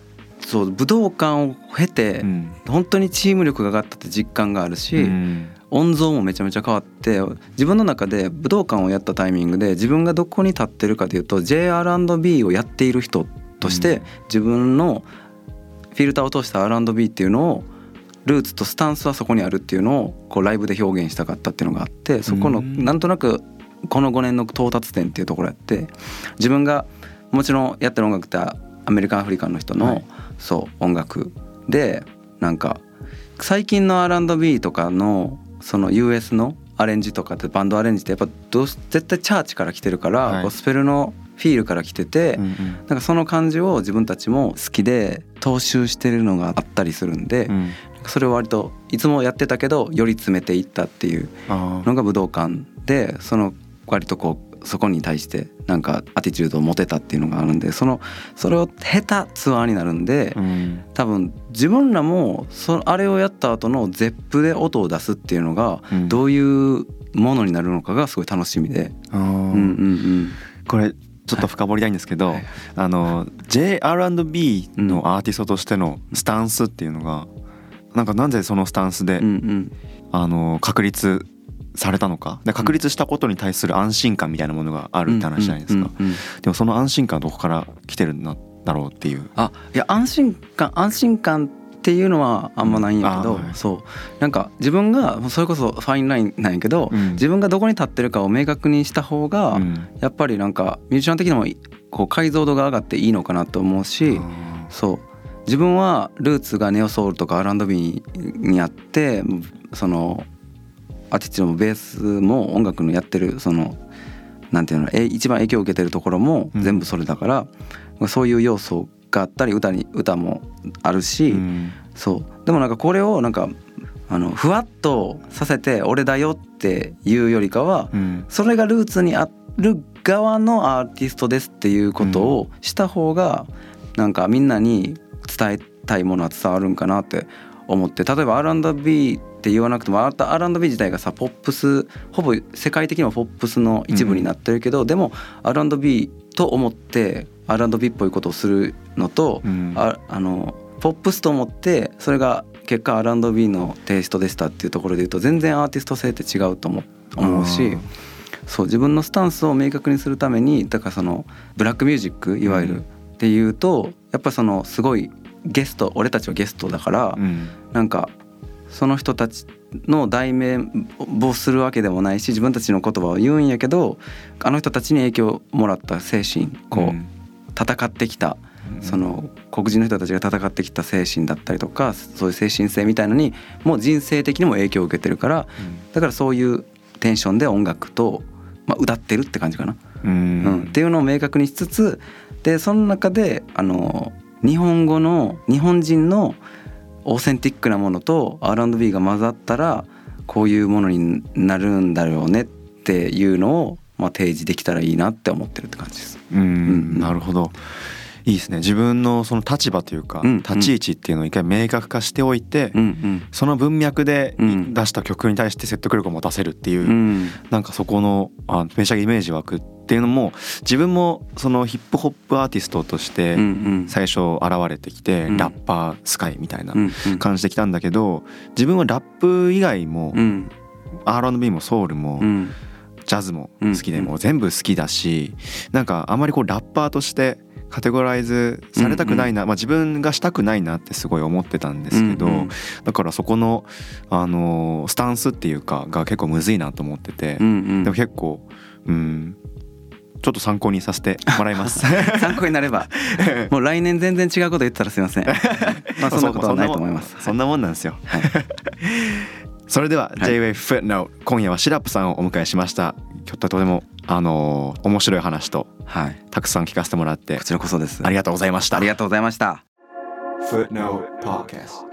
そう武道館を経て、うん。本当にチーム力が上がったって実感があるし、うん。音像もめちゃめちゃ変わって自分の中で武道館をやったタイミングで自分がどこに立ってるかというと JR&B をやっている人として、うん。自分のフィルターを通した R&B っていうのをルーツとスタンスはそこにあるっていうのをこうライブで表現したかったっていうのがあってそこのうん。なんとなくこの5年の到達点っていうところやって自分がもちろんやってる音楽ってアメリカンアフリカンの人の、はいそう音楽。でなんか最近の R&B とかのその US のアレンジとかってバンドアレンジってやっぱどうし絶対チャーチから来てるから、はい。ゴスペルのフィールから来てて、うんうん。なんかその感じを自分たちも好きで踏襲してるのがあったりするんで、うん。それを割といつもやってたけどより詰めていったっていうのが武道館でその割とこうそこに対してなんかアティチュードを持てたっていうのがあるんでそのそれを経たツアーになるんで、うん。多分自分らもそあれをやった後のゼップで音を出すっていうのがうん。どういうものになるのかがすごい楽しみで、うんうんうん、これちょっと深掘りたいんですけど、はいあの JR&B のアーティストとしてのスタンスっていうのが、なんかなぜそのスタンスで、うんうん。あの確立されたのか？で確立したことに対する安心感みたいなものがあるって話じゃないですか、でもその安心感はどこから来てるんだろうっていう。あいや安心感安心感っていうのはあんまないんやけど、うん。あはいそう。なんか自分がそれこそファインラインなんやけど、うん。自分がどこに立ってるかを明確にした方が、うん。やっぱりなんかミュージシャン的にもこう解像度が上がっていいのかなと思うし、そう。自分はルーツがネオソウルとか R&B にあってそのアーティストもベースも音楽のやってるそのなんていうのえ一番影響を受けてるところもうん。全部それだから、そういう要素があったり歌に歌もあるし、うん。そう。でもなんかこれをなんかあのふわっとさせて「俺だよ」っていうよりかは、うん。それがルーツにある側のアーティストですっていうことをした方がなんかみんなに伝えたいものは伝わるんかなって思って例えば R&B って言わなくても R&B 自体がさポップスほぼ世界的にもポップスの一部になってるけど、でも R&B と思って R&B っぽいことをするのと、うん。ああのポップスと思ってそれが結果 R&B のテイストでしたっていうところで言うと全然アーティスト性って違うと思うしそう自分のスタンスを明確にするためにだからそのブラックミュージックいわゆうん。るっていうとやっぱそのすごいゲスト俺たちはゲストだからうん。なんかその人たちの代名をするわけでもないし自分たちの言葉を言うんやけどあの人たちに影響をもらった精神こう、うん。戦ってきたその黒人の人たちが戦ってきた精神だったりとかそういう精神性みたいのにもう人生的にも影響を受けてるからだからそういうテンションで音楽と、まあ、歌ってるって感じかな、うん。うん。っていうのを明確にしつつでその中であの日本語の日本人のオーセンティックなものと R&B が混ざったらこういうものになるんだろうねっていうのを、まあ、提示できたらいいなって思ってるって感じです。うんうんなるほどいいですね。自分のその立場というか、うん立ち位置っていうのを一回明確化しておいて、うんうん。その文脈でうん。出した曲に対して説得力を持たせるっていう、うん。なんかそこのあめちゃイメージ湧くっていうのも自分もそのヒップホップアーティストとして最初現れてきて、うん。ラッパースカイみたいな感じできたんだけど自分はラップ以外もうん。R&B もソウルも、うん。ジャズも好きで、もう全部好きだしなんかあんまりこうラッパーとしてカテゴライズされたくないな、まあ、自分がしたくないなってすごい思ってたんですけど、だからそこの、あのスタンスっていうかが結構むずいなと思ってて、でも結構うんちょっと参考にさせて もらいます。参考になれば。もう来年全然違うこと言ったらすいません。まあそんなことはないと思います。そんなもんなんですよ、はい、それでは J-Wave Footnote、今夜はシラップさんをお迎えしました今日とてもあのー、面白い話と、はい、たくさん聞かせてもらってこちらこそです。ありがとうございました。ありがとうございました。Footnote Podcast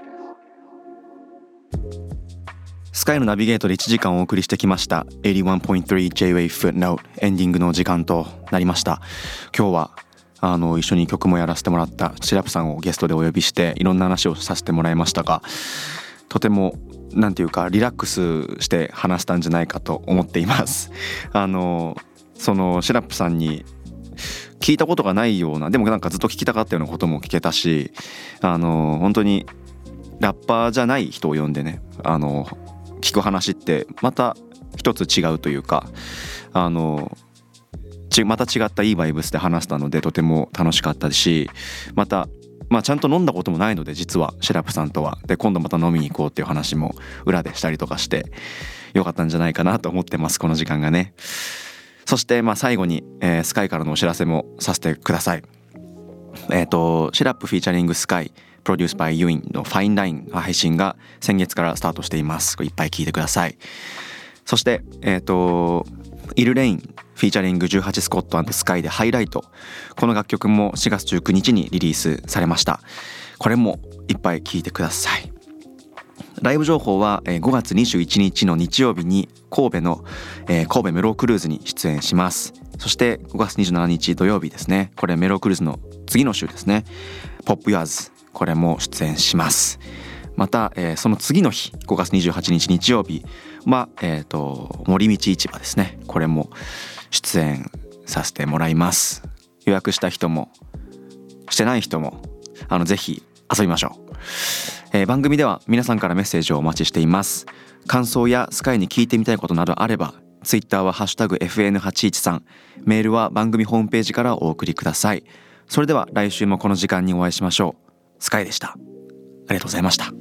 スカイのナビゲートで1時間お送りしてきました 81.3J-Wave Footnote エンディングの時間となりました。今日はあの一緒に曲もやらせてもらったシラップさんをゲストでお呼びしていろんな話をさせてもらいましたがとてもなんていうかリラックスして話したんじゃないかと思っています。あのそのシラップさんに聞いたことがないようなでもなんかずっと聞きたかったようなことも聞けたしあの本当にラッパーじゃない人を呼んでねあの聞く話ってまた一つ違うというかあのまた違ったいいバイブスで話したのでとても楽しかったしまたまあ、ちゃんと飲んだこともないので実はシラップさんとは。で今度また飲みに行こうっていう話も裏でしたりとかしてよかったんじゃないかなと思ってますこの時間がね。そしてまあ最後に、えー、スカイからのお知らせもさせてください。えっ、ー、と SIRUP featuring Skaai produced by uin の FINE LINE 配信が先月からスタートしています。いっぱい聞いてください。そしてえっ、ー、とイルレイン featuring 18scott Skaai で Highlight この楽曲も4月19日にリリースされました。これもいっぱい聴いてください。ライブ情報は5月21日の日曜日に神戸の神戸 Mellow Cruise に出演します。そして5月27日土曜日ですね。これ Mellow Cruise の次の週ですね。ポップユアーズこれも出演します。また、えー、その次の日5月28日日曜日。は、えーと、森道市場ですね。これも出演させてもらいます。予約した人もしてない人もあのぜひ遊びましょう、えー、番組では皆さんからメッセージをお待ちしています。感想やスカイに聞いてみたいことなどあればツイッターはハッシュタグ FN813 メールは番組ホームページからお送りください。それでは来週もこの時間にお会いしましょう。スカイでした。ありがとうございました。